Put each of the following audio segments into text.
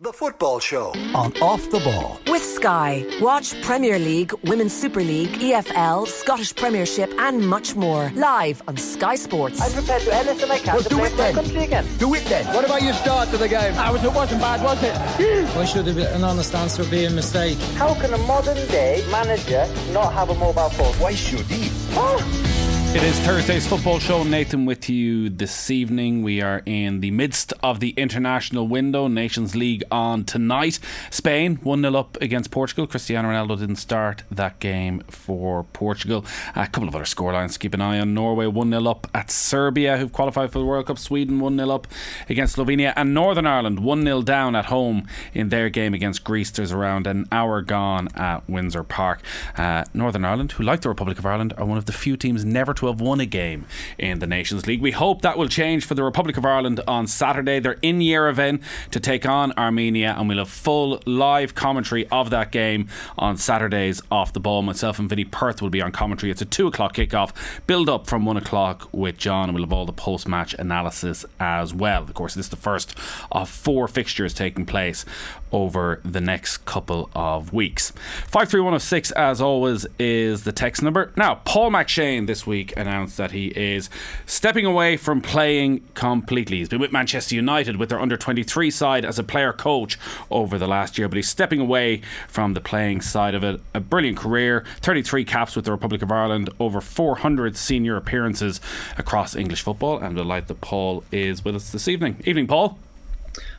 The Football Show on Off the Ball. With Sky. Watch Premier League, Women's Super League, EFL, Scottish Premiership, and much more. Live on Sky Sports. I'm prepared to do anything I can well, to play for my country again. Do it then. What about your start to the game? I was, it wasn't bad, was it? Why should have been an honest answer be a mistake? How can a modern day manager not have a mobile phone? Why should he? Oh. It is Thursday's football show. Nathan with you this evening. We are in the midst of the international window. Nations League on tonight. Spain 1 0 up against Portugal. Cristiano Ronaldo didn't start that game for Portugal. A couple of other scorelines to keep an eye on. Norway 1 0 up at Serbia, who've qualified for the World Cup. Sweden 1 0 up against Slovenia. And Northern Ireland 1 0 down at home in their game against Greece. There's around an hour gone at Windsor Park. Uh, Northern Ireland, who like the Republic of Ireland, are one of the few teams never to have won a game in the Nations League. We hope that will change for the Republic of Ireland on Saturday. They're in Yerevan to take on Armenia, and we'll have full live commentary of that game on Saturdays off the ball. Myself and Vinny Perth will be on commentary. It's a two o'clock kickoff, build up from one o'clock with John, and we'll have all the post match analysis as well. Of course, this is the first of four fixtures taking place over the next couple of weeks. 53106, as always, is the text number. Now, Paul McShane this week announced that he is stepping away from playing completely. He's been with Manchester United with their under 23 side as a player coach over the last year, but he's stepping away from the playing side of it. A brilliant career, 33 caps with the Republic of Ireland, over 400 senior appearances across English football, and delight that Paul is with us this evening. Evening, Paul.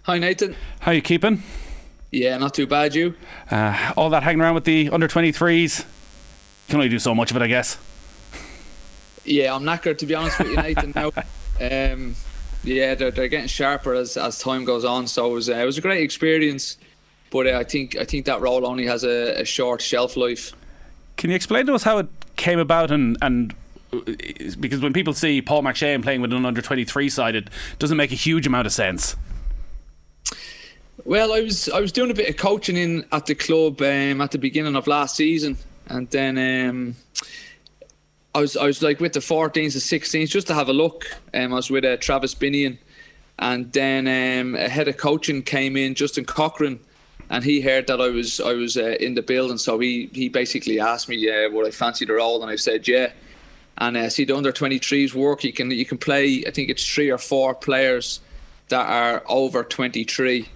Hi, Nathan. How you keeping? Yeah, not too bad, you. Uh, all that hanging around with the under 23s. Can only do so much of it, I guess. Yeah, I'm knackered to be honest with you, Nathan. now, um, yeah, they're, they're getting sharper as, as time goes on. So it was uh, it was a great experience, but uh, I think I think that role only has a, a, short shelf life. Can you explain to us how it came about and and because when people see Paul McShane playing with an under 23 side, it doesn't make a huge amount of sense. Well, I was I was doing a bit of coaching in at the club um, at the beginning of last season, and then um, I was I was like with the 14s and 16s just to have a look. Um, I was with uh, Travis Binnion, and then um, a head of coaching came in, Justin Cochrane, and he heard that I was I was uh, in the building, so he he basically asked me uh, would I fancy the role, and I said yeah. And uh, see the under 23s work. You can you can play. I think it's three or four players that are over 23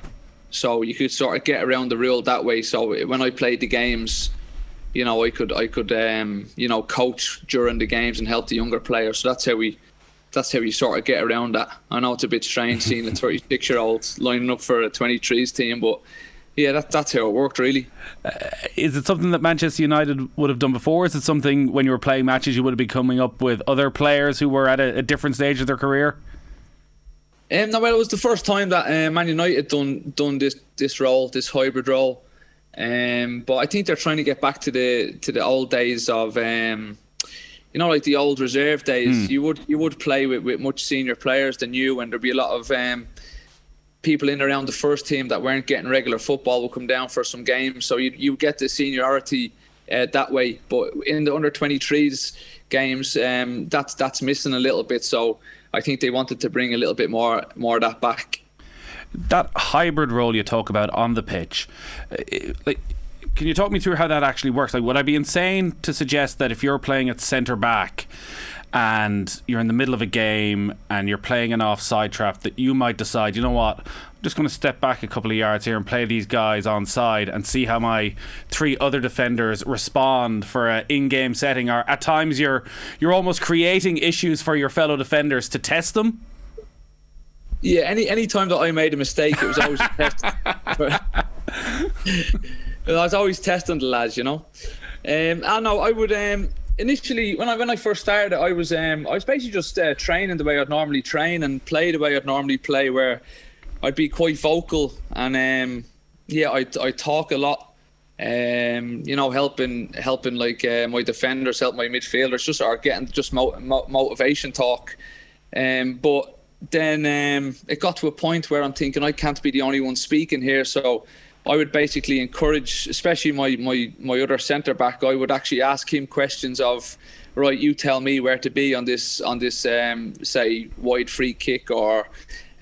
so you could sort of get around the rule that way. So when I played the games, you know, I could I could um, you know coach during the games and help the younger players. So that's how we that's how you sort of get around that. I know it's a bit strange seeing a 36 year old lining up for a 23s team, but yeah, that, that's how it worked, really. Uh, is it something that Manchester United would have done before? Is it something when you were playing matches you would have been coming up with other players who were at a, a different stage of their career? Um, no, well, it was the first time that uh, Man United done done this this role, this hybrid role. Um, but I think they're trying to get back to the to the old days of, um, you know, like the old reserve days. Mm. You would you would play with, with much senior players than you, and there'd be a lot of um, people in around the first team that weren't getting regular football will come down for some games. So you you get the seniority uh, that way. But in the under 23s games, um, that's that's missing a little bit. So I think they wanted to bring a little bit more more of that back. That hybrid role you talk about on the pitch, uh, like. Can you talk me through how that actually works? Like, would I be insane to suggest that if you're playing at centre back and you're in the middle of a game and you're playing an offside trap, that you might decide, you know what, I'm just going to step back a couple of yards here and play these guys on side and see how my three other defenders respond for an in-game setting. Or at times you're you're almost creating issues for your fellow defenders to test them. Yeah, any any time that I made a mistake, it was always a test. I was always testing the lads, you know. Um, I know I would. Um, initially when I when I first started, I was um, I was basically just uh, training the way I'd normally train and play the way I'd normally play, where I'd be quite vocal and um, yeah, I I talk a lot. Um, you know, helping helping like uh, my defenders, help my midfielders, just are getting just mo- mo- motivation talk. Um, but then um, it got to a point where I'm thinking I can't be the only one speaking here, so I would basically encourage, especially my my my other centre back. I would actually ask him questions of, right, you tell me where to be on this on this um, say wide free kick or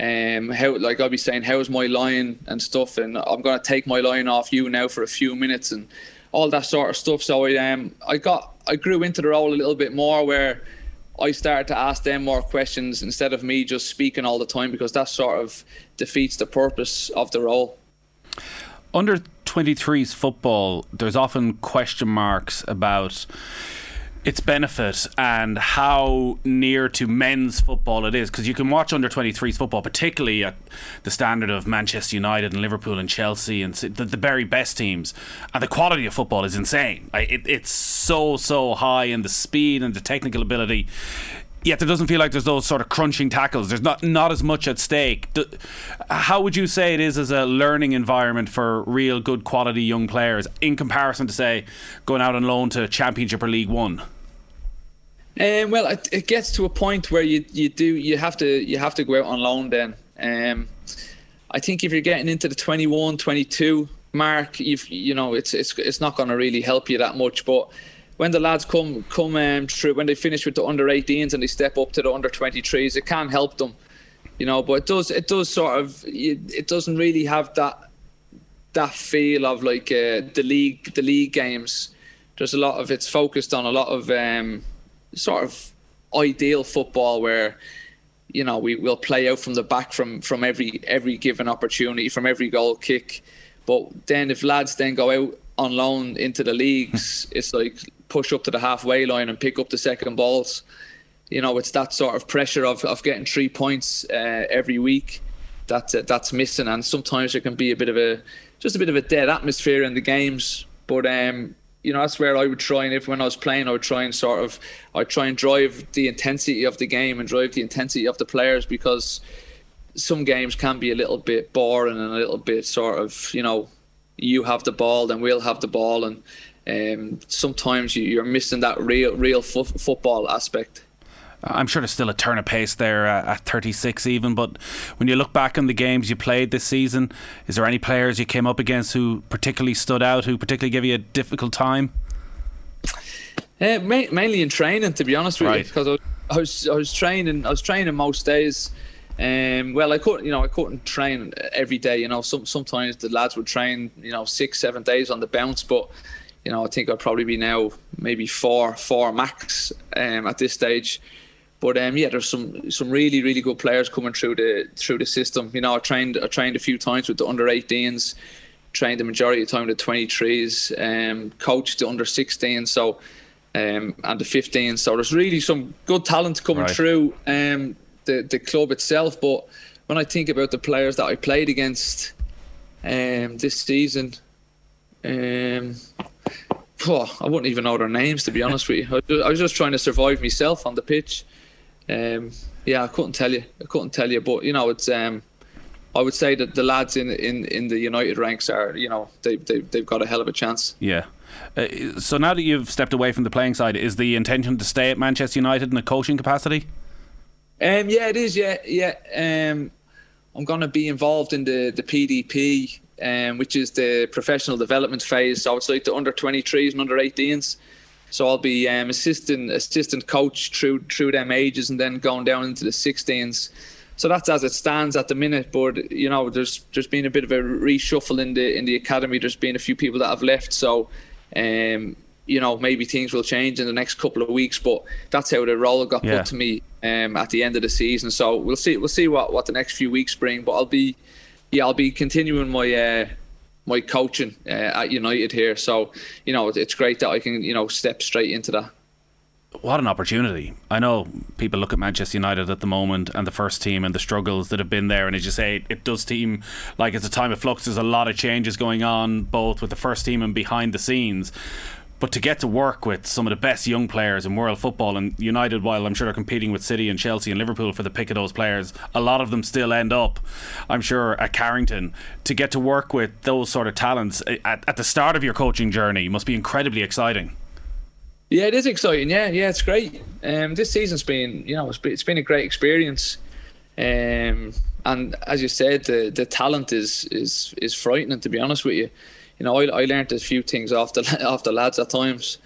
Um, how like I'd be saying, how's my line and stuff, and I'm gonna take my line off you now for a few minutes and all that sort of stuff. So I um I got I grew into the role a little bit more where I started to ask them more questions instead of me just speaking all the time because that sort of defeats the purpose of the role. Under 23s football, there's often question marks about its benefit and how near to men's football it is because you can watch under 23s football particularly at the standard of Manchester United and Liverpool and Chelsea and the, the very best teams and the quality of football is insane. It, it's so so high and the speed and the technical ability yet there doesn't feel like there's those sort of crunching tackles. There's not not as much at stake. How would you say it is as a learning environment for real good quality young players in comparison to say going out on loan to Championship or League One? Um, well, it, it, gets to a point where you you do you have to you have to go out on loan then. Um, I think if you're getting into the 21, 22 mark, you've you know it's it's it's not going to really help you that much, but when the lads come come um, through when they finish with the under 18s and they step up to the under 23s, it can help them, you know. But it does it does sort of it doesn't really have that that feel of like uh, the league the league games. There's a lot of it's focused on a lot of um, sort of ideal football where you know we will play out from the back from from every every given opportunity from every goal kick. But then if lads then go out on loan into the leagues, it's like push up to the halfway line and pick up the second balls. You know, it's that sort of pressure of, of getting three points uh, every week that uh, that's missing, and sometimes there can be a bit of a just a bit of a dead atmosphere in the games. But um, you know, that's where I would try and if when I was playing, I would try and sort of I'd try and drive the intensity of the game and drive the intensity of the players because some games can be a little bit boring and a little bit sort of you know you have the ball then we'll have the ball and um, sometimes you, are missing that real real fo- football aspect. I'm sure there's still a turn of pace there uh, at 36 even, but when you look back on the games you played this season, is there any players you came up against who particularly stood out, who particularly gave you a difficult time? Uh, ma- mainly in training, to be honest with right. you, because I was, I was, I was training I was training most days. Um, well, I couldn't, you know, I couldn't train every day. You know, some sometimes the lads would train, you know, six, seven days on the bounce, but you know, I think I'll probably be now maybe four, four max um, at this stage. But um, yeah, there's some some really really good players coming through the through the system. You know, I trained I trained a few times with the under 18s, trained the majority of the time with the 23s, um, coached the under 16s, so um, and the 15s. So there's really some good talent coming right. through um, the the club itself. But when I think about the players that I played against um, this season, um, oh, I wouldn't even know their names to be honest with you. I was just trying to survive myself on the pitch. Um, yeah, I couldn't tell you. I couldn't tell you, but you know, it's. Um, I would say that the lads in in, in the United ranks are, you know, they, they they've got a hell of a chance. Yeah. Uh, so now that you've stepped away from the playing side, is the intention to stay at Manchester United in a coaching capacity? Um, yeah, it is. Yeah, yeah. Um, I'm going to be involved in the the PDP um, which is the professional development phase. So it's like the under 23s and under 18s. So I'll be um, assistant assistant coach through through them ages and then going down into the 16s. So that's as it stands at the minute. But you know, there's there's been a bit of a reshuffle in the in the academy. There's been a few people that have left. So um, you know, maybe things will change in the next couple of weeks. But that's how the role got yeah. put to me um, at the end of the season. So we'll see we'll see what, what the next few weeks bring. But I'll be yeah, I'll be continuing my uh, my coaching uh, at United here. So you know, it's great that I can you know step straight into that. What an opportunity! I know people look at Manchester United at the moment and the first team and the struggles that have been there, and as you say, it does seem like it's a time of flux. There's a lot of changes going on, both with the first team and behind the scenes. But to get to work with some of the best young players in world football, and United, while I'm sure they're competing with City and Chelsea and Liverpool for the pick of those players, a lot of them still end up, I'm sure, at Carrington. To get to work with those sort of talents at, at the start of your coaching journey must be incredibly exciting. Yeah, it is exciting. Yeah, yeah, it's great. Um, this season's been, you know, it's been, it's been a great experience. Um, and as you said, the the talent is is is frightening. To be honest with you, you know, I, I learned a few things off the off the lads at times,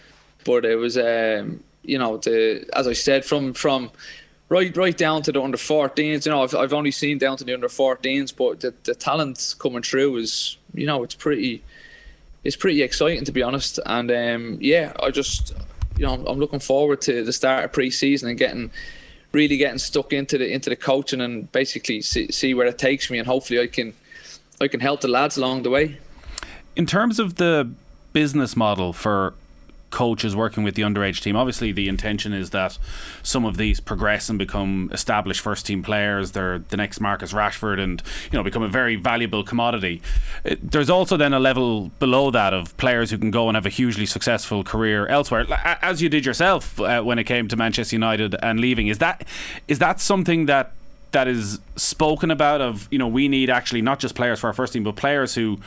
but it was, um, you know, the as I said from from right right down to the under 14s. You know, I've, I've only seen down to the under 14s, but the, the talent coming through is, you know, it's pretty it's pretty exciting to be honest. And um, yeah, I just you know I'm looking forward to the start of pre-season and getting really getting stuck into the into the coaching and basically see, see where it takes me and hopefully I can I can help the lads along the way. In terms of the business model for coaches working with the underage team. Obviously, the intention is that some of these progress and become established first team players. They're the next Marcus Rashford and you know become a very valuable commodity. There's also then a level below that of players who can go and have a hugely successful career elsewhere, as you did yourself uh, when it came to Manchester United and leaving. Is that is that something that that is spoken about? Of you know we need actually not just players for our first team, but players who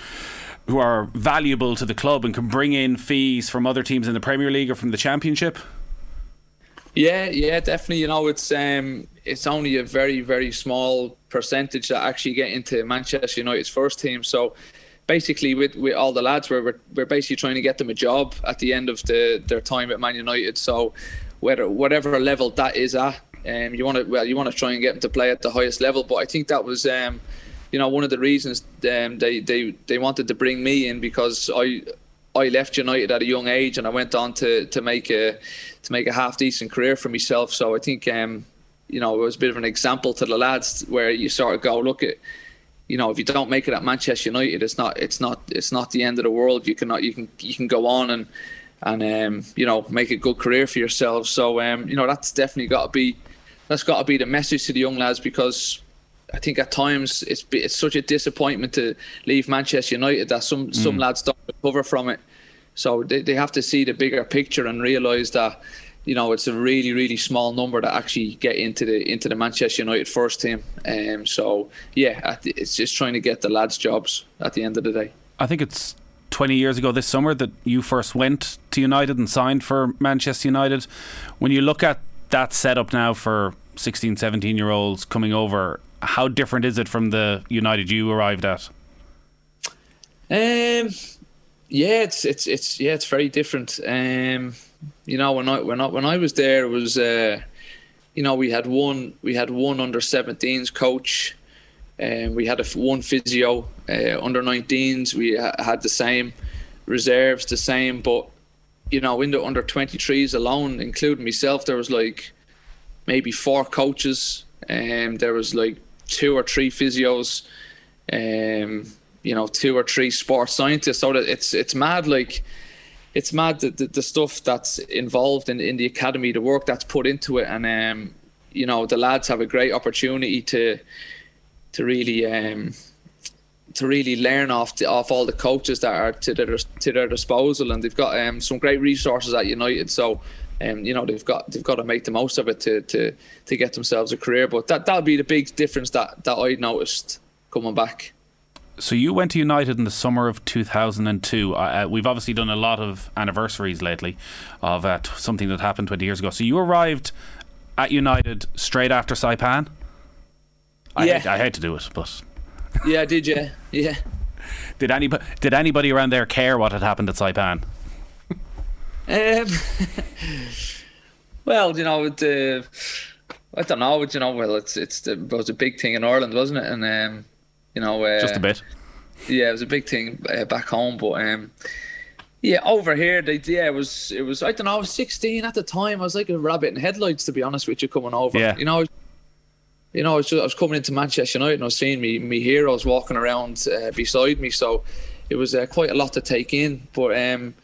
who are valuable to the club and can bring in fees from other teams in the Premier League or from the Championship? Yeah, yeah, definitely. You know, it's um, it's only a very, very small percentage that actually get into Manchester United's first team. So basically, with, with all the lads, we're, we're, basically trying to get them a job at the end of the, their time at Man United. So whether whatever level that is at, um, you want to well, you want to try and get them to play at the highest level. But I think that was um, you know, one of the reasons um, they, they, they wanted to bring me in because I I left United at a young age and I went on to, to make a to make a half decent career for myself. So I think um, you know it was a bit of an example to the lads where you sort of go look at you know if you don't make it at Manchester United, it's not it's not it's not the end of the world. You cannot you can you can go on and and um, you know make a good career for yourself. So um, you know that's definitely got to be that's got to be the message to the young lads because I think at times it's it's such a disappointment to leave Manchester United that some mm. some lads don't recover from it. So they, they have to see the bigger picture and realise that you know it's a really really small number that actually get into the into the Manchester United first team. Um, so yeah, it's just trying to get the lads jobs at the end of the day. I think it's 20 years ago this summer that you first went to United and signed for Manchester United. When you look at that setup now for 16, 17 year olds coming over, how different is it from the United you arrived at? Um, yeah, it's it's it's yeah, it's very different. Um, you know, when I when I when I was there, it was uh, you know we had one we had one under 17s coach, and um, we had a one physio uh, under 19s. We ha- had the same reserves, the same, but you know in the under 23s alone, including myself, there was like maybe four coaches. and um, there was like two or three physios, um, you know, two or three sports scientists. So it's it's mad like it's mad the, the, the, stuff that's involved in, in the academy, the work that's put into it, and um, you know the lads have a great opportunity to to really um, to really learn off the, off all the coaches that are to their to their disposal, and they've got um, some great resources at United. So um, you know they've got they've got to make the most of it to to to get themselves a career. But that that'll be the big difference that that I noticed coming back. So you went to United in the summer of 2002. Uh, uh, we've obviously done a lot of anniversaries lately of uh, something that happened 20 years ago. So you arrived at United straight after Saipan. I yeah, hate, I hate to do it, but yeah, did you? Yeah. did anybody did anybody around there care what had happened at Saipan? Um, well, you know, the, I don't know. You know, well, it's it's the, it was a big thing in Ireland, wasn't it? And um, you know, uh, just a bit. Yeah, it was a big thing uh, back home, but um, yeah, over here, they, yeah, it was it was I don't know. I was 16 at the time. I was like a rabbit in headlights, to be honest with you, coming over. Yeah. You know, you know, I was, just, I was coming into Manchester United and I was seeing me me heroes walking around uh, beside me, so it was uh, quite a lot to take in. But um,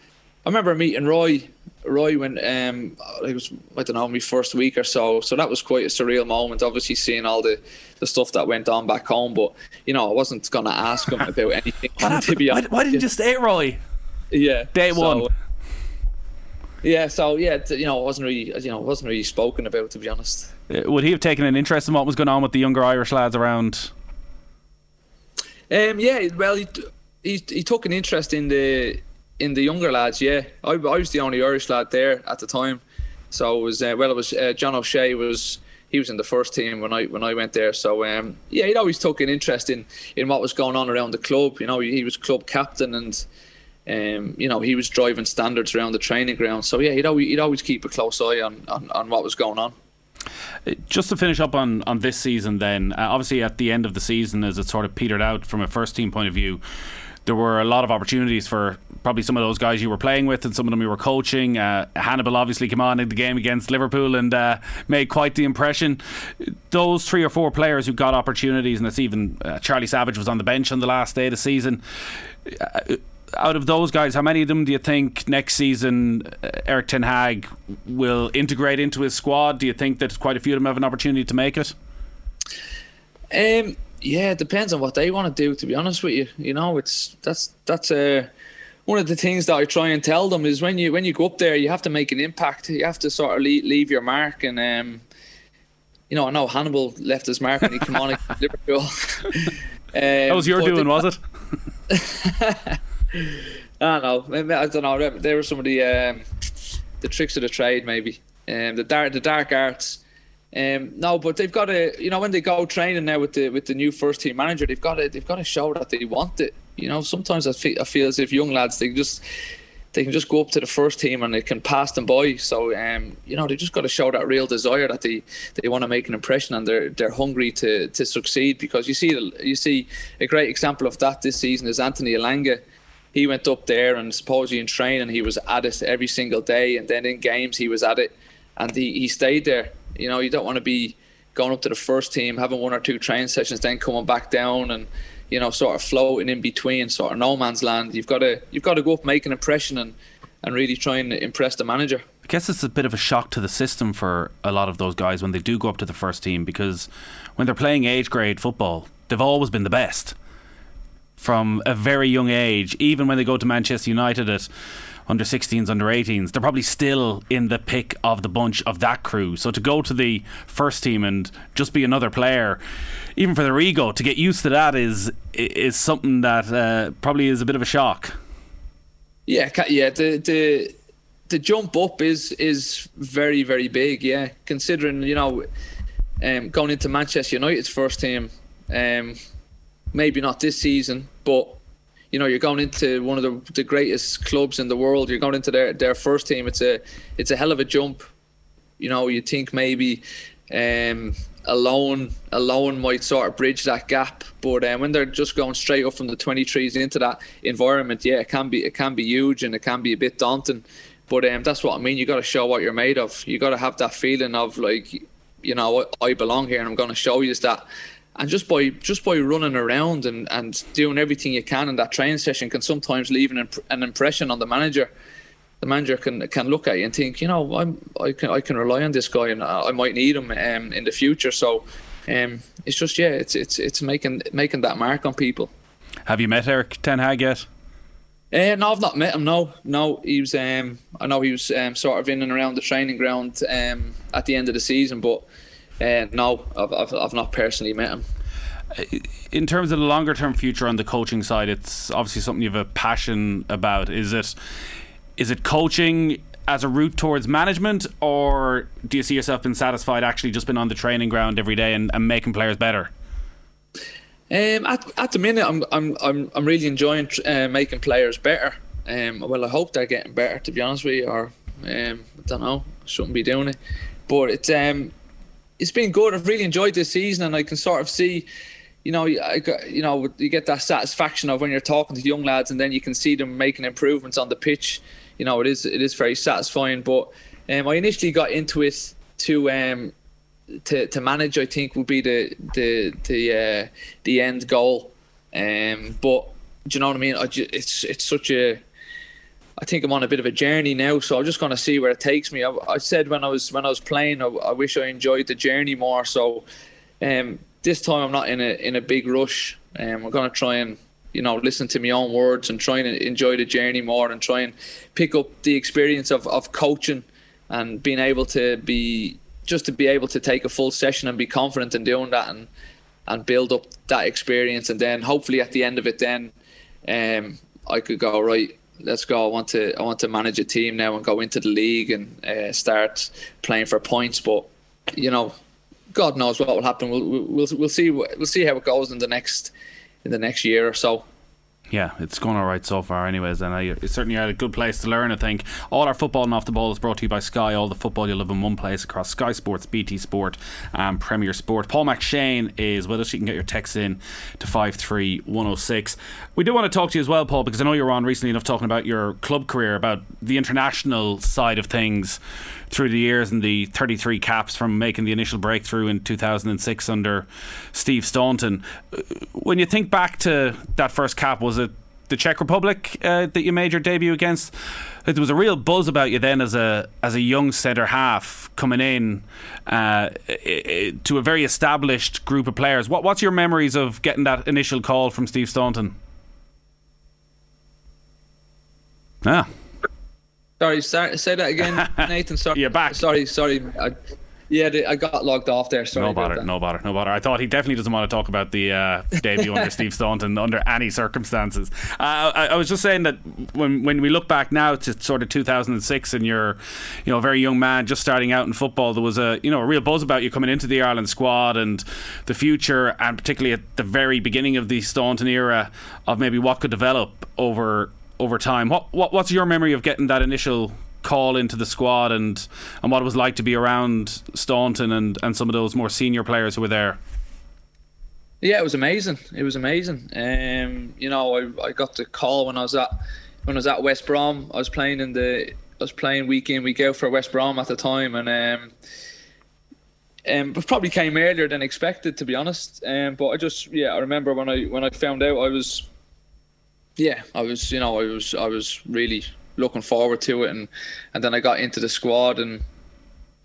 I remember meeting Roy. Roy when um, it was I don't know my first week or so, so that was quite a surreal moment. Obviously, seeing all the, the stuff that went on back home, but you know I wasn't gonna ask him about anything. to be honest, why, why didn't you stay, Roy? Yeah, day so, one. Yeah, so yeah, you know, it wasn't really, you know, it wasn't really spoken about to be honest. Would he have taken an interest in what was going on with the younger Irish lads around? Um, yeah, well, he, he he took an interest in the in the younger lads, yeah, I, I was the only Irish lad there at the time. So it was uh, well, it was uh, John O'Shea was he was in the first team when I when I went there. So um, yeah, he'd always took an interest in in what was going on around the club. You know, he, he was club captain and. Um, you know, he was driving standards around the training ground. So yeah, he'd always, he'd always keep a close eye on, on, on what was going on. Just to finish up on, on this season, then, uh, obviously at the end of the season, as it sort of petered out from a first team point of view, there were a lot of opportunities for probably some of those guys you were playing with and some of them you were coaching. Uh, Hannibal obviously came on in the game against Liverpool and uh, made quite the impression. Those three or four players who got opportunities, and it's even uh, Charlie Savage was on the bench on the last day of the season. Uh, out of those guys, how many of them do you think next season uh, Erik Ten Hag will integrate into his squad? Do you think that quite a few of them have an opportunity to make it? Um, yeah, it depends on what they want to do. To be honest with you, you know, it's that's that's uh, one of the things that I try and tell them is when you when you go up there, you have to make an impact. You have to sort of leave, leave your mark. And um, you know, I know Hannibal left his mark when he came on at Liverpool. um, that was your doing, was it? I don't know. I don't know. There were some of the um, the tricks of the trade, maybe, um, the dark the dark arts. Um, no, but they've got to, you know, when they go training now with the with the new first team manager, they've got to they've got to show that they want it. You know, sometimes I feel, I feel as if young lads they just they can just go up to the first team and they can pass them by. So, um, you know, they just got to show that real desire that they, they want to make an impression and they're they're hungry to to succeed. Because you see you see a great example of that this season is Anthony Elanga he went up there and supposedly in training he was at it every single day, and then in games he was at it, and he, he stayed there. You know, you don't want to be going up to the first team, having one or two training sessions, then coming back down and you know sort of floating in between, sort of no man's land. You've got to you've got to go up, make an impression, and and really try and impress the manager. I guess it's a bit of a shock to the system for a lot of those guys when they do go up to the first team because when they're playing age grade football, they've always been the best from a very young age, even when they go to Manchester United at under 16s, under 18s, they're probably still in the pick of the bunch of that crew. So to go to the first team and just be another player, even for their ego, to get used to that is is something that uh, probably is a bit of a shock. Yeah, yeah. The the the jump up is is very very big. Yeah, considering you know um, going into Manchester United's first team. Um, maybe not this season, but you know you're going into one of the, the greatest clubs in the world. You're going into their, their first team. It's a it's a hell of a jump. You know, you think maybe um, alone alone might sort of bridge that gap, but um, when they're just going straight up from the 23s into that environment, yeah, it can be it can be huge and it can be a bit daunting. But um, that's what I mean. You got to show what you're made of. You got to have that feeling of like, you know, I belong here, and I'm going to show you that and just by just by running around and, and doing everything you can in that training session can sometimes leave an, imp- an impression on the manager. The manager can can look at you and think, you know, I'm I can I can rely on this guy and I might need him um, in the future. So um, it's just yeah, it's it's it's making making that mark on people. Have you met Erik Ten Hag yet? Uh, no, I've not met him. No, no, he was. Um, I know he was um, sort of in and around the training ground um, at the end of the season, but uh, no, I've, I've, I've not personally met him. In terms of the longer term future on the coaching side, it's obviously something you have a passion about. Is it is it coaching as a route towards management, or do you see yourself being satisfied actually just being on the training ground every day and, and making players better? Um, at, at the minute, I'm I'm I'm, I'm really enjoying uh, making players better. Um, well, I hope they're getting better. To be honest with you, or um, I don't know, shouldn't be doing it. But it's um, it's been good. I've really enjoyed this season, and I can sort of see, you know, I, you know, you get that satisfaction of when you're talking to young lads, and then you can see them making improvements on the pitch. You know, it is it is very satisfying. But um, I initially got into it to um, to to manage. I think would be the the the uh, the end goal. Um, but do you know what I mean? I just, it's it's such a I think I'm on a bit of a journey now, so I'm just going to see where it takes me. I, I said when I was when I was playing, I, I wish I enjoyed the journey more. So um, this time I'm not in a in a big rush. Um, I'm going to try and you know listen to my own words and try and enjoy the journey more and try and pick up the experience of, of coaching and being able to be just to be able to take a full session and be confident in doing that and and build up that experience and then hopefully at the end of it then um, I could go right let's go. I want to I want to manage a team now and go into the league and uh, start playing for points. But you know, God knows what will happen. We'll we'll we'll see we'll see how it goes in the next in the next year or so. Yeah, it's going all right so far, anyways. And I, certainly a good place to learn. I think all our football and off the ball is brought to you by Sky. All the football you'll have in one place across Sky Sports, BT Sport, and Premier Sport. Paul McShane is with us. You can get your texts in to five three one zero six. We do want to talk to you as well, Paul, because I know you were on recently enough talking about your club career, about the international side of things through the years and the 33 caps from making the initial breakthrough in 2006 under Steve Staunton. When you think back to that first cap, was it the Czech Republic uh, that you made your debut against? There was a real buzz about you then as a as a young centre half coming in uh, to a very established group of players. What, what's your memories of getting that initial call from Steve Staunton? Ah. Sorry, sorry, say that again, Nathan. Sorry, you're back. Sorry, sorry. I, yeah, I got logged off there. Sorry. No bother, no bother, no bother. I thought he definitely doesn't want to talk about the uh, debut under Steve Staunton under any circumstances. Uh, I, I, was just saying that when when we look back now to sort of 2006 and you're, you know, a very young man just starting out in football, there was a you know a real buzz about you coming into the Ireland squad and the future, and particularly at the very beginning of the Staunton era of maybe what could develop over over time. What, what what's your memory of getting that initial call into the squad and and what it was like to be around Staunton and and some of those more senior players who were there? Yeah, it was amazing. It was amazing. Um, you know, I, I got the call when I was at when I was at West Brom. I was playing in the I was playing week in week out for West Brom at the time, and um, um, probably came earlier than expected, to be honest. Um, but I just yeah, I remember when I when I found out I was yeah, I was, you know, I was, I was really looking forward to it, and and then I got into the squad, and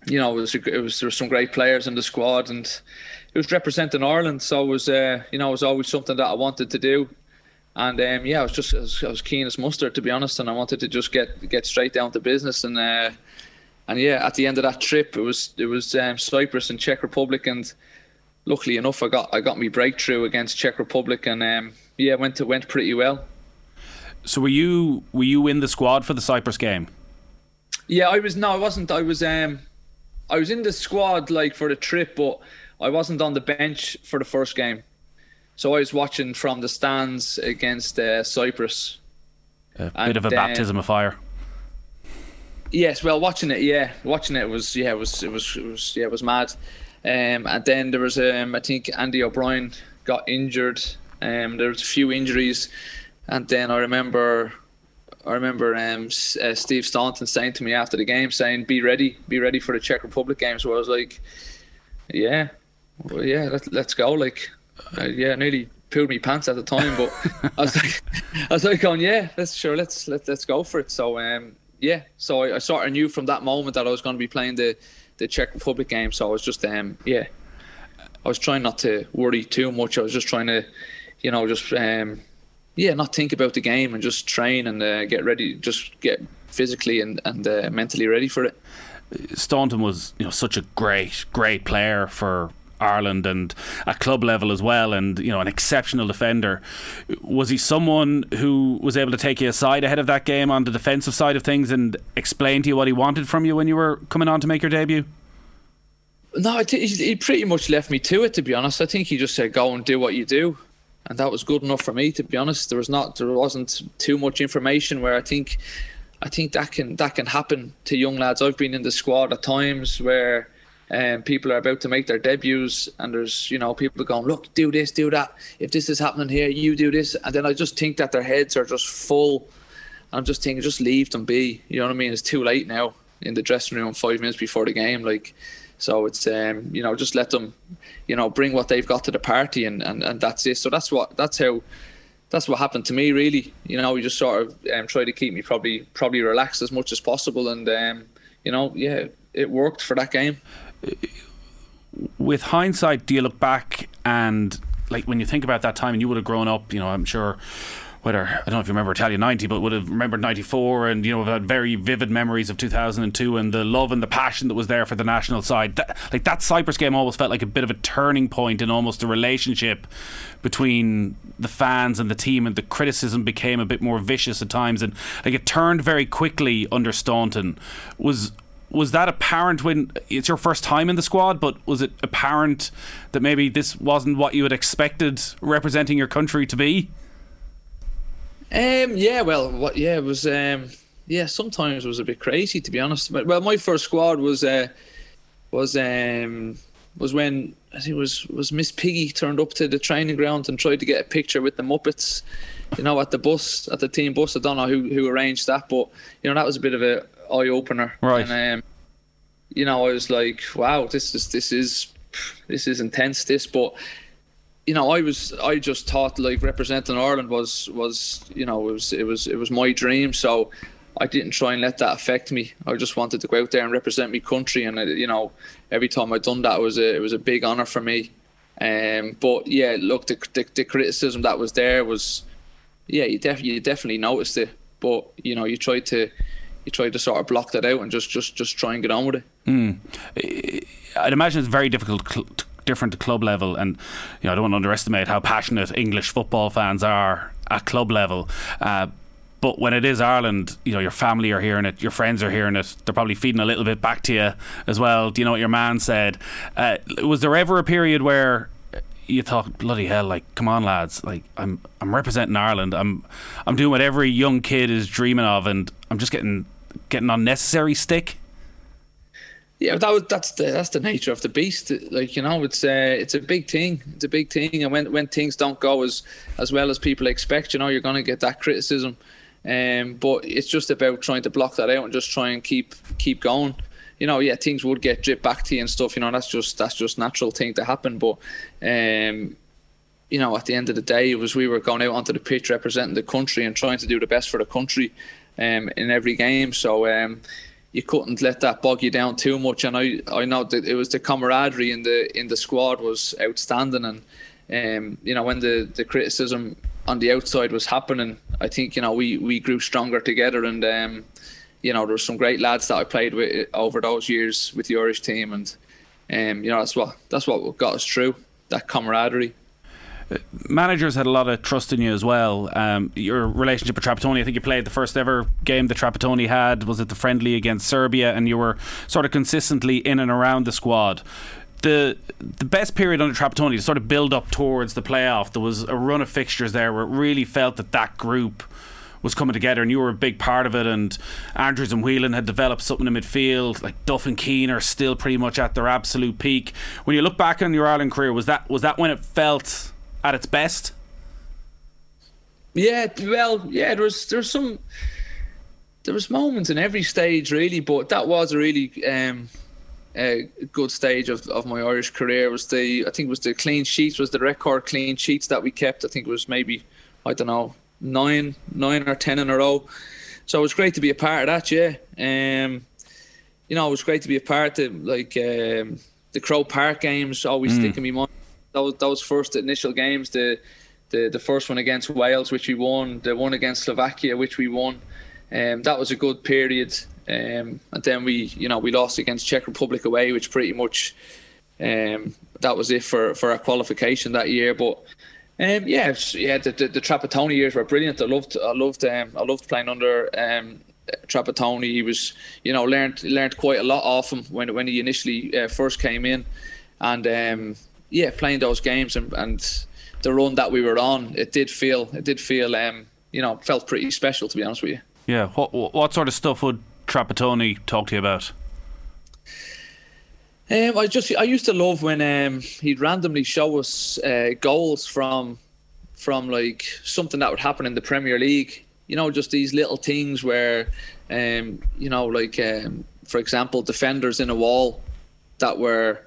you know, it was, it was there were some great players in the squad, and it was representing Ireland, so it was, uh, you know, it was always something that I wanted to do, and um, yeah, I was just, I was, I was, keen as mustard to be honest, and I wanted to just get get straight down to business, and uh, and yeah, at the end of that trip, it was it was um, Cyprus and Czech Republic, and luckily enough, I got I got me breakthrough against Czech Republic, and um, yeah, went to, went pretty well. So were you were you in the squad for the Cyprus game? Yeah, I was. No, I wasn't. I was. Um, I was in the squad like for the trip, but I wasn't on the bench for the first game. So I was watching from the stands against uh, Cyprus. A and bit of a then, baptism of fire. Yes, well, watching it, yeah, watching it was, yeah, it was, it was, it was, yeah, it was mad. Um, and then there was, um, I think Andy O'Brien got injured. Um, there was a few injuries and then I remember, I remember um, uh, Steve Staunton saying to me after the game, saying, "Be ready, be ready for the Czech Republic game." So I was like, "Yeah, well, yeah, let, let's go." Like, uh, yeah, nearly pulled me pants at the time, but I was like, I was like, going, "Yeah, let's sure, let's let, let's go for it." So um, yeah, so I, I sort of knew from that moment that I was going to be playing the the Czech Republic game. So I was just um, yeah, I was trying not to worry too much. I was just trying to, you know, just um, yeah, not think about the game and just train and uh, get ready, just get physically and and uh, mentally ready for it. Staunton was you know such a great great player for Ireland and at club level as well, and you know an exceptional defender. Was he someone who was able to take you aside ahead of that game on the defensive side of things and explain to you what he wanted from you when you were coming on to make your debut? No, he pretty much left me to it. To be honest, I think he just said, "Go and do what you do." And that was good enough for me to be honest. There was not there wasn't too much information where I think I think that can that can happen to young lads. I've been in the squad at times where um, people are about to make their debuts and there's you know people going look do this do that if this is happening here you do this and then I just think that their heads are just full. I'm just thinking just leave them be. You know what I mean? It's too late now in the dressing room five minutes before the game. Like so it's um, you know just let them, you know, bring what they've got to the party and, and, and that's it. So that's what that's how that's what happened to me really. You know, we just sort of um, try to keep me probably probably relaxed as much as possible and um, you know, yeah, it worked for that game. With hindsight, do you look back and like when you think about that time and you would have grown up, you know, I'm sure whether I don't know if you remember Italia '90, but would have remembered '94, and you know, had very vivid memories of 2002 and the love and the passion that was there for the national side. That, like that Cyprus game almost felt like a bit of a turning point in almost the relationship between the fans and the team, and the criticism became a bit more vicious at times, and like it turned very quickly under Staunton. Was was that apparent when it's your first time in the squad? But was it apparent that maybe this wasn't what you had expected representing your country to be? Um, yeah, well, what? Yeah, it was. Um, yeah, sometimes it was a bit crazy to be honest. But well, my first squad was uh, was um, was when I think it was was Miss Piggy turned up to the training ground and tried to get a picture with the Muppets, you know, at the bus at the team bus. I don't know who who arranged that, but you know that was a bit of a eye opener. Right. And um, you know, I was like, wow, this is this is this is intense. This, but you know, I was I just thought like representing Ireland was was you know it was it was it was my dream. So I didn't try and let that affect me. I just wanted to go out there and represent my country, and uh, you know, every time I'd done that, it was a it was a big honor for me. Um, but yeah, look, the, the, the criticism that was there was, yeah, you definitely you definitely noticed it. But you know, you tried to you tried to sort of block that out and just just just try and get on with it. I'd imagine it's very difficult. Cl- t- different to club level and you know I don't want to underestimate how passionate English football fans are at club level uh, but when it is Ireland, you know, your family are hearing it, your friends are hearing it, they're probably feeding a little bit back to you as well. Do you know what your man said? Uh, was there ever a period where you thought, bloody hell, like, come on, lads, like, I'm, I'm representing Ireland, I'm, I'm doing what every young kid is dreaming of, and I'm just getting, getting unnecessary stick? Yeah, that was that's the that's the nature of the beast. Like you know, it's uh, it's a big thing. It's a big thing, and when when things don't go as as well as people expect, you know, you're going to get that criticism. Um, but it's just about trying to block that out and just try and keep keep going. You know, yeah, things would get dripped back to you and stuff. You know, that's just that's just natural thing to happen. But um, you know, at the end of the day, it was we were going out onto the pitch representing the country and trying to do the best for the country um, in every game. So um, you couldn't let that bog you down too much. And I, I know that it was the camaraderie in the in the squad was outstanding. And um, you know, when the the criticism on the outside was happening, I think you know we we grew stronger together. And um, you know, there were some great lads that I played with over those years with the Irish team, and um, you know, that's what that's what got us through that camaraderie managers had a lot of trust in you as well. Um, your relationship with Trapattoni, I think you played the first ever game that Trapattoni had. Was it the friendly against Serbia? And you were sort of consistently in and around the squad. The the best period under Trapattoni to sort of build up towards the playoff. There was a run of fixtures there where it really felt that that group was coming together, and you were a big part of it. And Andrews and Whelan had developed something in midfield. Like Duff and Keane are still pretty much at their absolute peak. When you look back on your Ireland career, was that was that when it felt at its best? Yeah, well, yeah, there was there's some there was moments in every stage really, but that was a really um, a good stage of, of my Irish career. It was the I think it was the clean sheets was the record clean sheets that we kept. I think it was maybe I don't know nine nine or ten in a row. So it was great to be a part of that. Yeah, um, you know, it was great to be a part of like um, the Croke Park games. Always mm. stick in my mind those those first initial games, the the the first one against Wales, which we won, the one against Slovakia, which we won. Um, that was a good period. Um, and then we, you know, we lost against Czech Republic away, which pretty much um, that was it for, for our qualification that year. But um, yeah, yeah, the, the, the Trapattoni years were brilliant. I loved, I loved, um, I loved playing under um, Trapattoni. He was, you know, learned learned quite a lot off him when when he initially uh, first came in, and um, yeah, playing those games and, and the run that we were on, it did feel it did feel um, you know felt pretty special to be honest with you. Yeah, what what sort of stuff would Trapattoni talk to you about? Um, I just I used to love when um, he'd randomly show us uh, goals from from like something that would happen in the Premier League. You know, just these little things where, um, you know, like um, for example, defenders in a wall that were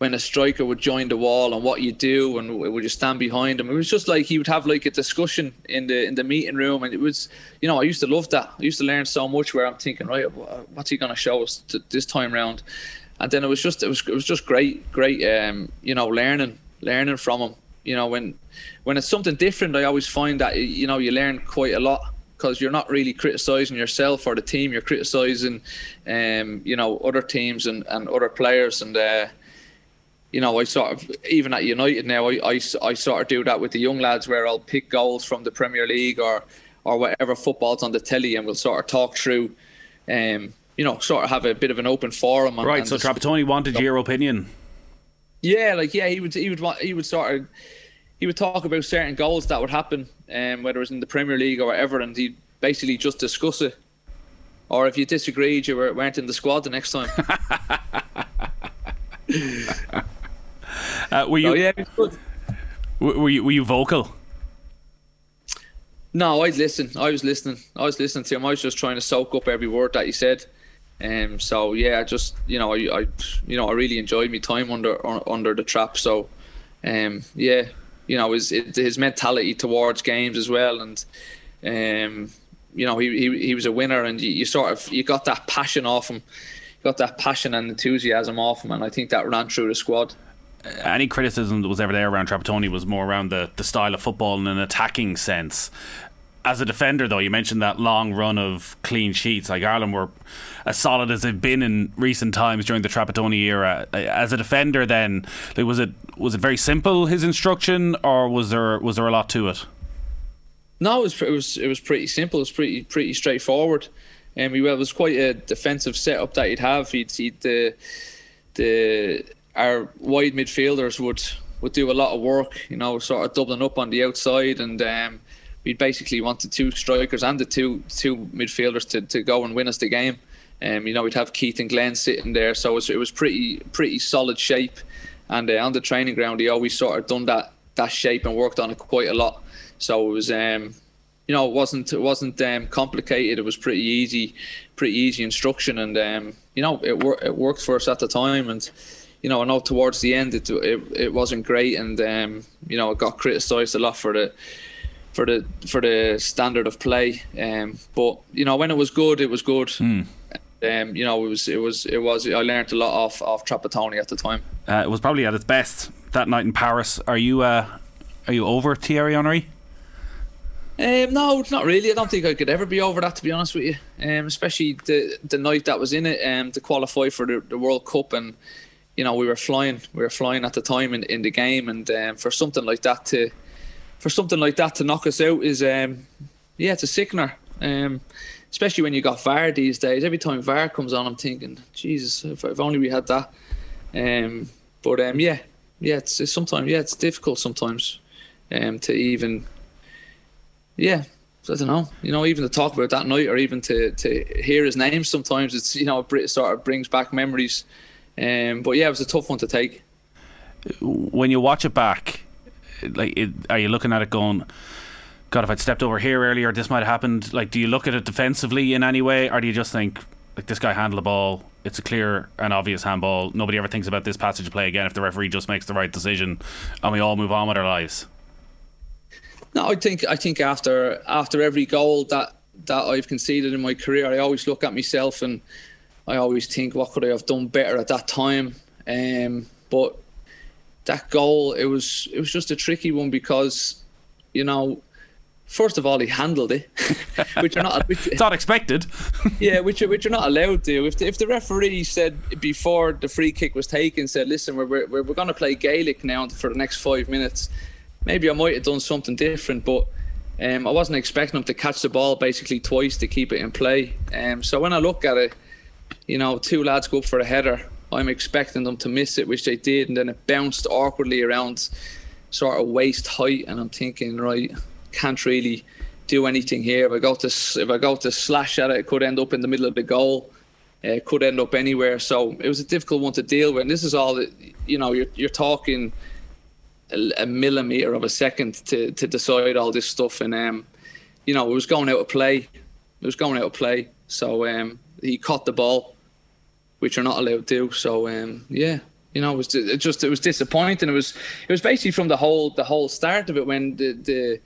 when a striker would join the wall and what you do and would you stand behind him. It was just like he would have like a discussion in the in the meeting room, and it was you know I used to love that. I used to learn so much where I'm thinking right, what's he going to show us this time round? And then it was just it was it was just great great um, you know learning learning from him. You know when when it's something different, I always find that you know you learn quite a lot because you're not really criticizing yourself or the team. You're criticizing, um, you know, other teams and, and other players, and uh, you know, I sort of even at United now, I, I, I sort of do that with the young lads where I'll pick goals from the Premier League or or whatever football's on the telly, and we'll sort of talk through, um, you know, sort of have a bit of an open forum. And, right. And so Trapattoni wanted your opinion. Yeah, like yeah, he would he would want he would sort of he would talk about certain goals that would happen, um, whether it was in the Premier League or whatever, and he'd basically just discuss it. Or if you disagreed, you were, weren't in the squad the next time. Uh, were you oh yeah, good. were you were you vocal? No, I'd listen. I was listening. I was listening to him. I was just trying to soak up every word that he said. Um, so yeah, I just you know, I, I you know, I really enjoyed my time under under the trap. So, um, yeah, you know, his his mentality towards games as well, and um, you know, he, he he was a winner, and you, you sort of you got that passion off him, you got that passion and enthusiasm off him, and I think that ran through the squad. Any criticism that was ever there around Trapattoni was more around the, the style of football in an attacking sense. As a defender, though, you mentioned that long run of clean sheets. Like Ireland were as solid as they've been in recent times during the Trapattoni era. As a defender, then, like, was it was it very simple his instruction, or was there was there a lot to it? No, it was it was it was pretty simple. It was pretty pretty straightforward. And um, it was quite a defensive setup that he'd have. He'd, he'd the the our wide midfielders would would do a lot of work, you know, sort of doubling up on the outside, and um, we'd basically wanted two strikers and the two two midfielders to, to go and win us the game. Um, you know, we'd have Keith and Glenn sitting there, so it was, it was pretty pretty solid shape. And uh, on the training ground, he always sort of done that that shape and worked on it quite a lot. So it was, um, you know, it wasn't it wasn't um, complicated. It was pretty easy, pretty easy instruction, and um, you know, it wor- it worked for us at the time. And you know, I know towards the end it it, it wasn't great, and um, you know, it got criticised a lot for the for the for the standard of play. Um, but you know, when it was good, it was good. Mm. Um, you know, it was it was it was. I learned a lot off off Trapattoni at the time. Uh, it was probably at its best that night in Paris. Are you uh, are you over Thierry Henry? Um, no, not really. I don't think I could ever be over that, to be honest with you. Um, especially the the night that was in it, um, to qualify for the, the World Cup, and you know we were flying, we were flying at the time in, in the game, and um, for something like that to, for something like that to knock us out is, um, yeah, it's a sickener. Um, especially when you got VAR these days. Every time VAR comes on, I'm thinking, Jesus, if, if only we had that. Um, but um, yeah, yeah, it's, it's sometimes yeah, it's difficult sometimes um, to even yeah, I don't know. You know, even to talk about that night, or even to, to hear his name, sometimes it's you know it sort of brings back memories. Um, but yeah, it was a tough one to take. When you watch it back, like, it, are you looking at it going? God, if I'd stepped over here earlier, this might have happened. Like, do you look at it defensively in any way, or do you just think, like, this guy handled the ball? It's a clear and obvious handball. Nobody ever thinks about this passage of play again if the referee just makes the right decision, and we all move on with our lives. No, I think I think after after every goal that that I've conceded in my career, I always look at myself and I always think, what could I have done better at that time? Um, but that goal, it was it was just a tricky one because, you know, first of all, he handled it, which are not which, it's not expected. yeah, which which are not allowed to. If the, if the referee said before the free kick was taken, said, "Listen, we're we're, we're going to play Gaelic now for the next five minutes," maybe I might have done something different, but. Um, I wasn't expecting him to catch the ball basically twice to keep it in play. Um, so when I look at it, you know, two lads go up for a header. I'm expecting them to miss it, which they did, and then it bounced awkwardly around sort of waist height, and I'm thinking, right, can't really do anything here. If I go to if I go to slash at it, it could end up in the middle of the goal. Uh, it could end up anywhere. So it was a difficult one to deal with. And this is all that you know. You're you're talking a, millimeter of a second to to decide all this stuff, and um, you know, it was going out of play. It was going out of play. So um, he caught the ball, which you're not allowed to do. So um, yeah, you know, it was it just it was disappointing. It was it was basically from the whole the whole start of it when the the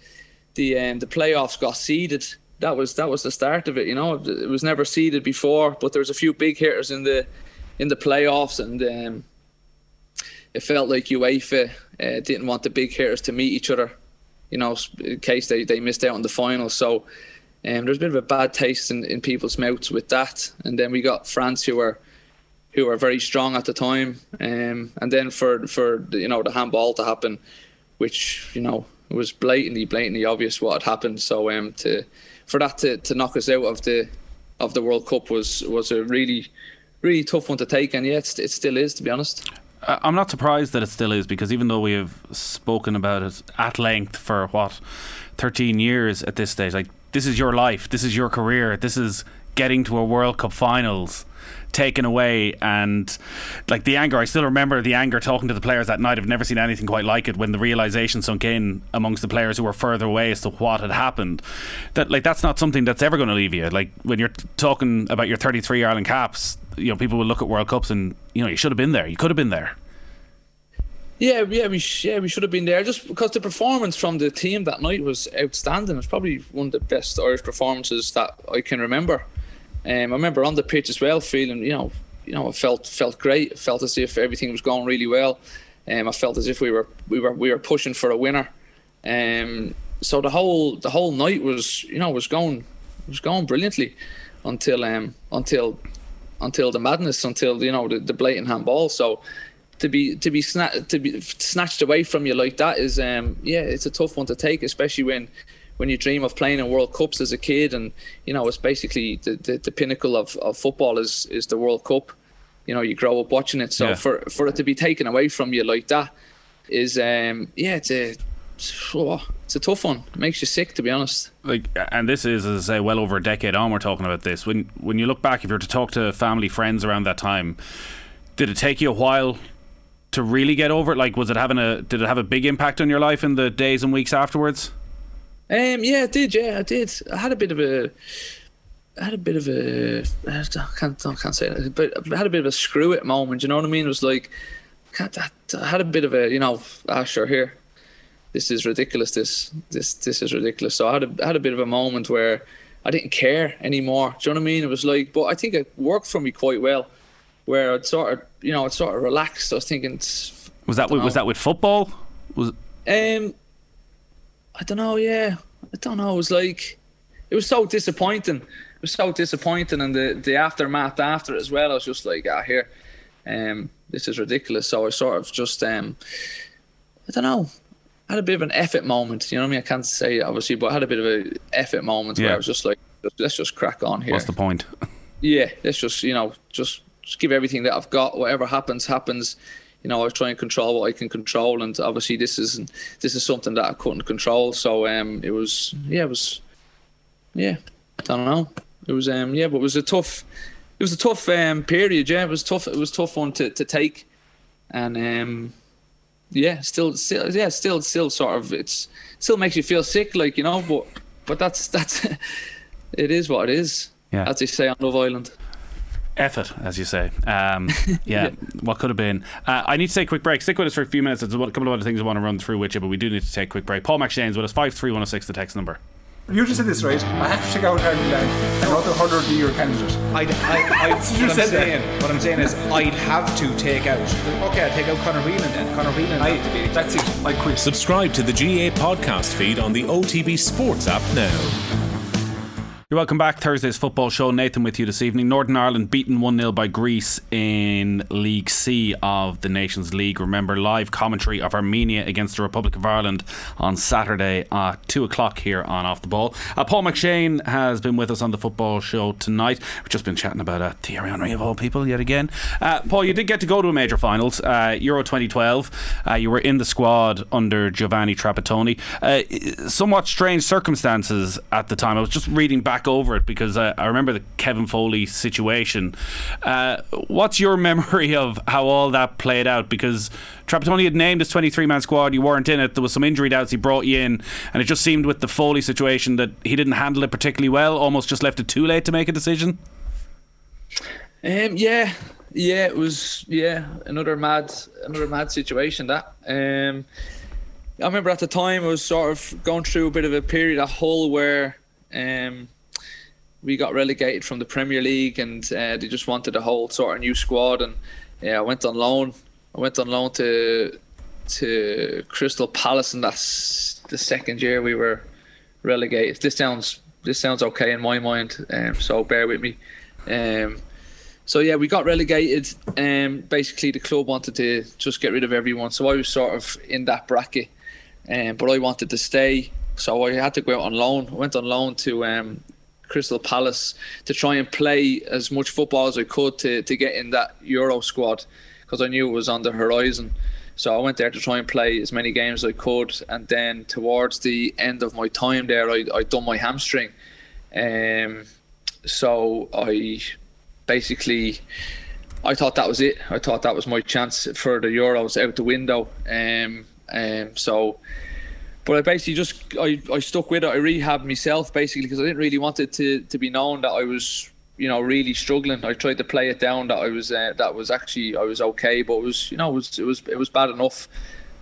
the um, the playoffs got seeded. That was that was the start of it. You know, it was never seeded before, but there was a few big hitters in the in the playoffs, and um, it felt like UEFA uh, didn't want the big hitters to meet each other. You know, in case they, they missed out on the final. So um, there's a bit of a bad taste in, in people's mouths with that. And then we got France, who were who were very strong at the time. Um, and then for for the, you know the handball to happen, which you know was blatantly blatantly obvious what had happened. So um, to for that to, to knock us out of the of the World Cup was was a really really tough one to take, and yeah, it still is to be honest. I- I'm not surprised that it still is because even though we have spoken about it at length for what 13 years at this stage, like this is your life, this is your career, this is getting to a World Cup finals taken away and like the anger I still remember the anger talking to the players that night. I've never seen anything quite like it when the realization sunk in amongst the players who were further away as to what had happened. That like that's not something that's ever going to leave you. Like when you're talking about your 33 Ireland caps you know people will look at World Cups and you know you should have been there. You could have been there. Yeah, yeah, we yeah we should have been there just because the performance from the team that night was outstanding. It was probably one of the best Irish performances that I can remember. Um, I remember on the pitch as well, feeling you know, you know, it felt felt great. It felt as if everything was going really well. Um, I felt as if we were we were we were pushing for a winner. Um, so the whole the whole night was you know was going was going brilliantly until um until until the madness until you know the, the blatant handball. So to be to be sna- to be snatched away from you like that is um yeah it's a tough one to take especially when when you dream of playing in World Cups as a kid and you know it's basically the, the, the pinnacle of, of football is is the World Cup. You know you grow up watching it. So Yeah. for for it to be taken away from you like that is um yeah it's a oh, it's a tough one. It makes you sick to be honest. Like and this is as I say well over a decade on we're talking about this. When when you look back if you were to talk to family friends around that time did it take you a while to really get over it? Like was it having a did it have a big impact on your life in the days and weeks afterwards Um, yeah, I did. Yeah, I did. I had a bit of a, I had a bit of a, I can't, I can't say it, but I had a bit of a screw it moment. You know what I mean? It was like, I, I had a bit of a, you know, ah, sure, here, this is ridiculous. This, this, this is ridiculous. So I had a, I had a bit of a moment where I didn't care anymore. Do you know what I mean? It was like, but I think it worked for me quite well, where I'd sort of, you know, I'd sort of relaxed. I was thinking, was that with, was that with football was um, I don't know. Yeah, I don't know. It was like it was so disappointing. It was so disappointing, and the the aftermath after it as well. I was just like, ah, here, um, this is ridiculous. So I sort of just um, I don't know. I had a bit of an effort moment. You know what I mean? I can't say obviously, but I had a bit of a effort moment Yeah. where I was just like, let's just crack on here. what's the point Yeah, let's just you know just just give everything that I've got. Whatever happens, happens. You know, I was trying to control what I can control, and obviously this is this is something that I couldn't control. So um, it was yeah, it was yeah, I don't know. It was um yeah, but it was a tough it was a tough um period. Yeah, it was tough. It was tough one to to take, and um yeah, still still yeah, still still sort of it's still makes you feel sick, like you know, but but that's that's it is what it is. Yeah. as they say on Love Island. Effort, as you say. Um, yeah, what could have been. Uh, I need to take a quick break. Stick with us for a few minutes. There's a couple of other things I want to run through with you, but we do need to take a quick break. Paul McShane's with us, 53106, the text number. You just said this right. I have to check out Ireland uh, another hundred year candidate. I'd, I, I, you what, I'm said there. saying, what I'm saying is I'd have to take out. Okay, I'll take out Conor Whelan then. Conor Whelan I, have to be. that's it. I quit. Subscribe to the GAA podcast feed on the OTB Sports app now. You're welcome back. Thursday's football show. Nathan with you this evening. Northern Ireland beaten 1 0 by Greece in League C of the Nations League. Remember, live commentary of Armenia against the Republic of Ireland on Saturday at 2 o'clock here on Off the Ball. Uh, Paul McShane has been with us on the football show tonight. We've just been chatting about uh, Thierry Henry of all people yet again. Uh, Paul, you did get to go to a major finals, uh, Euro 2012. Uh, you were in the squad under Giovanni Trapattoni. Uh, somewhat strange circumstances at the time. I was just reading back over it because uh, I remember the Kevin Foley situation. Uh, what's your memory of how all that played out? Because Trapattoni had named his 23 man squad, you weren't in it. There was some injury doubts, he brought you in, and it just seemed with the Foley situation that he didn't handle it particularly well, almost just left it too late to make a decision. Um, yeah, yeah, it was yeah another mad another mad situation that. Um, I remember at the time I was sort of going through a bit of a period of Hull where um, we got relegated from the Premier League and uh, they just wanted a whole sort of new squad and yeah I went on loan. I went on loan to to Crystal Palace and that's the second year we were relegated. This sounds this sounds okay in my mind, um, so bear with me. Um, so yeah, we got relegated. Um, basically, the club wanted to just get rid of everyone, so I was sort of in that bracket. Um, but I wanted to stay, so I had to go out on loan. I went on loan to um, Crystal Palace to try and play as much football as I could to, to get in that Euro squad. because I knew it was on the horizon. So I went there to try and play as many games as I could, and then towards the end of my time there, I I done my hamstring, um, so I basically I thought that was it. I thought that was my chance for the Euros out the window. Um, um, so, but I basically just I, I stuck with it. I rehabbed myself basically because I didn't really want it to, to be known that I was you know really struggling. I tried to play it down that I was uh, that was actually I was okay, but it was you know it was it was it was bad enough.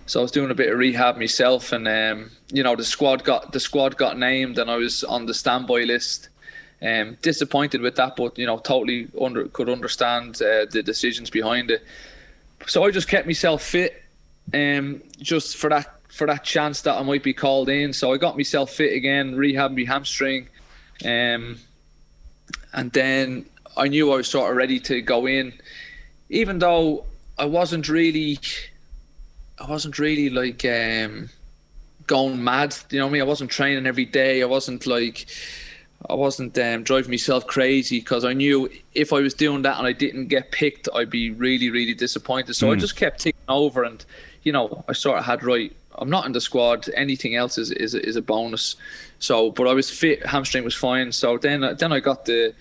So I was doing a bit of rehab myself, and um, you know the squad got the squad got named, and I was on the standby list. Um, disappointed with that, but you know, totally under could understand uh, the decisions behind it. So I just kept myself fit, um, just for that for that chance that I might be called in. So I got myself fit again, rehabbed my hamstring, um, and then I knew I was sort of ready to go in, even though I wasn't really, I wasn't really like um, going mad. You know what I mean? I wasn't training every day. I wasn't like I wasn't um, driving myself crazy because I knew if I was doing that and I didn't get picked, I'd be really, really disappointed. So mm. I just kept ticking over, and you know, I sort of had right. I'm not in the squad. Anything else is is, is a bonus. So, but I was fit. Hamstring was fine. So then then I got the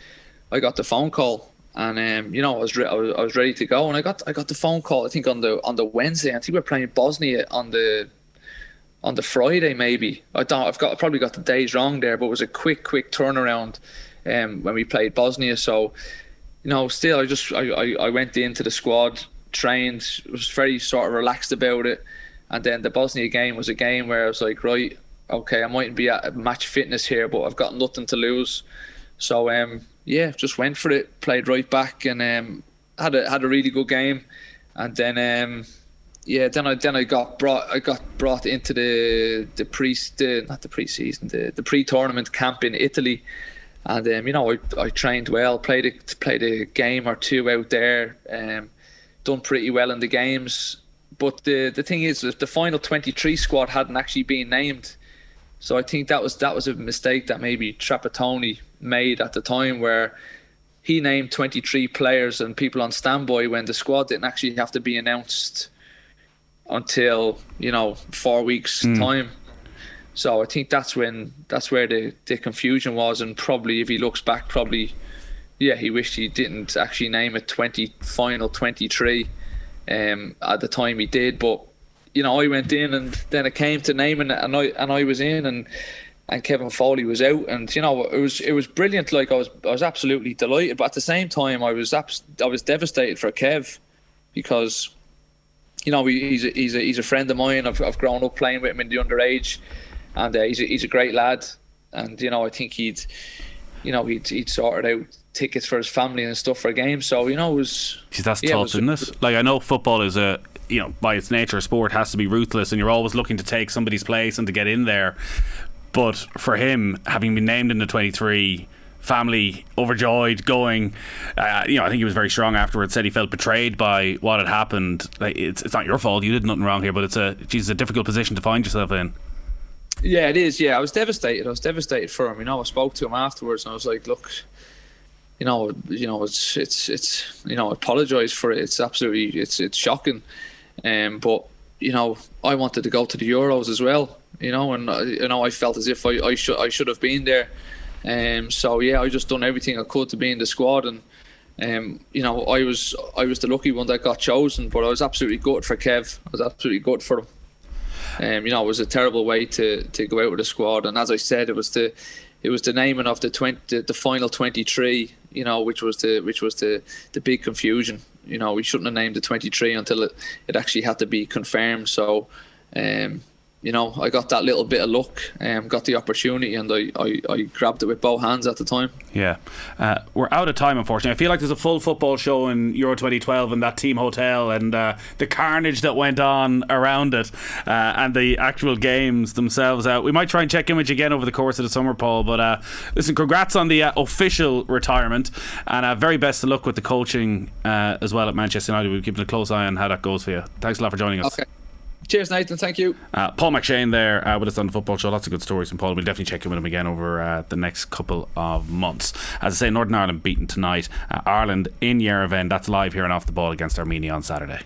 I got the phone call, and um, you know, I was, re- I was I was ready to go, and I got I got the phone call. I think on the on the Wednesday. I think we we're playing Bosnia on the on the Friday maybe. I don't. I've got I probably got the days wrong there, but it was a quick, quick turnaround um, when we played Bosnia. So, you know, still, I just I, I, I went into the squad, trained, was very sort of relaxed about it, and then the Bosnia game was a game where I was like, right, okay, I mightn't be at match fitness here, but I've got nothing to lose. So, um, yeah, just went for it, played right back, and um, had a had a really good game, and then. Um, yeah, then I then I got brought I got brought into the the pre the, not the pre-season the, the pre-tournament camp in Italy, and um, you know I, I trained well, played a played a game or two out there, um, done pretty well in the games. But the the thing is, the final twenty three squad hadn't actually been named, so I think that was that was a mistake that maybe Trapattoni made at the time where he named 23 players and people on standby when the squad didn't actually have to be announced until you know four weeks mm. time. So I think that's when that's where the, the confusion was, and probably if he looks back, probably yeah, he wished he didn't actually name it twenty final twenty three um, at the time he did. But you know, I went in, and then it came to naming and I and I was in, and and Kevin Foley was out, and you know, it was it was brilliant. Like I was I was absolutely delighted, but at the same time, I was abs- I was devastated for Kev because you know, he's a, he's a, he's a friend of mine. I've, I've grown up playing with him in the underage, and uh, he's a, he's a great lad. And you know, I think he'd, you know, he'd he'd sorted out tickets for his family and stuff for a game. So you know, it was. See, that's yeah, tough, isn't it? Like I know football is a you know by its nature, sport has to be ruthless, and you're always looking to take somebody's place and to get in there. But for him, having been named in the 23 family overjoyed, going. Uh, you know, I think he was very strong afterwards. Said he felt betrayed by what had happened. Like, it's it's not your fault. You did nothing wrong here, but it's a geez, a difficult position to find yourself in. Yeah, it is. Yeah, I was devastated. I was devastated for him. You know, I spoke to him afterwards, and I was like, "Look, you know, you know, it's it's it's you know, apologise for it. It's absolutely it's it's shocking, um, but you know, I wanted to go to the Euros as well. You know, and uh, you know, I felt as if I, I should I should have been there. Um, so yeah, I just done everything I could to be in the squad, and um, you know, I was I was the lucky one that got chosen, but I was absolutely good for Kev. I was absolutely good for him. Um, you know, it was a terrible way to, to go out with the squad, and as I said, it was the it was the naming of the 20, the, the final twenty three. You know, which was the which was the the big confusion. You know, we shouldn't have named the twenty three until it, it actually had to be confirmed. So, um, you know, I got that little bit of luck, um, got the opportunity, and I, I, I grabbed it with both hands at the time. Yeah, uh, we're out of time, unfortunately. I feel like there's a full football show in Euro 2012 in that team hotel and uh, the carnage that went on around it uh, and the actual games themselves. Uh, we might try and check in with you again over the course of the summer, Paul. But uh, listen, congrats on the uh, official retirement and very best of luck with the coaching as well at Manchester United. We're keeping a close eye on how that goes for you. Thanks a lot for joining us. Okay. Cheers, Nathan. Thank you. Uh, Paul McShane there uh, with us on the football show. Lots of good stories from Paul. We'll definitely check in with him again over uh, the next couple of months. As I say, Northern Ireland beaten tonight. Uh, Ireland in Yerevan. That's live here and off the ball against Armenia on Saturday.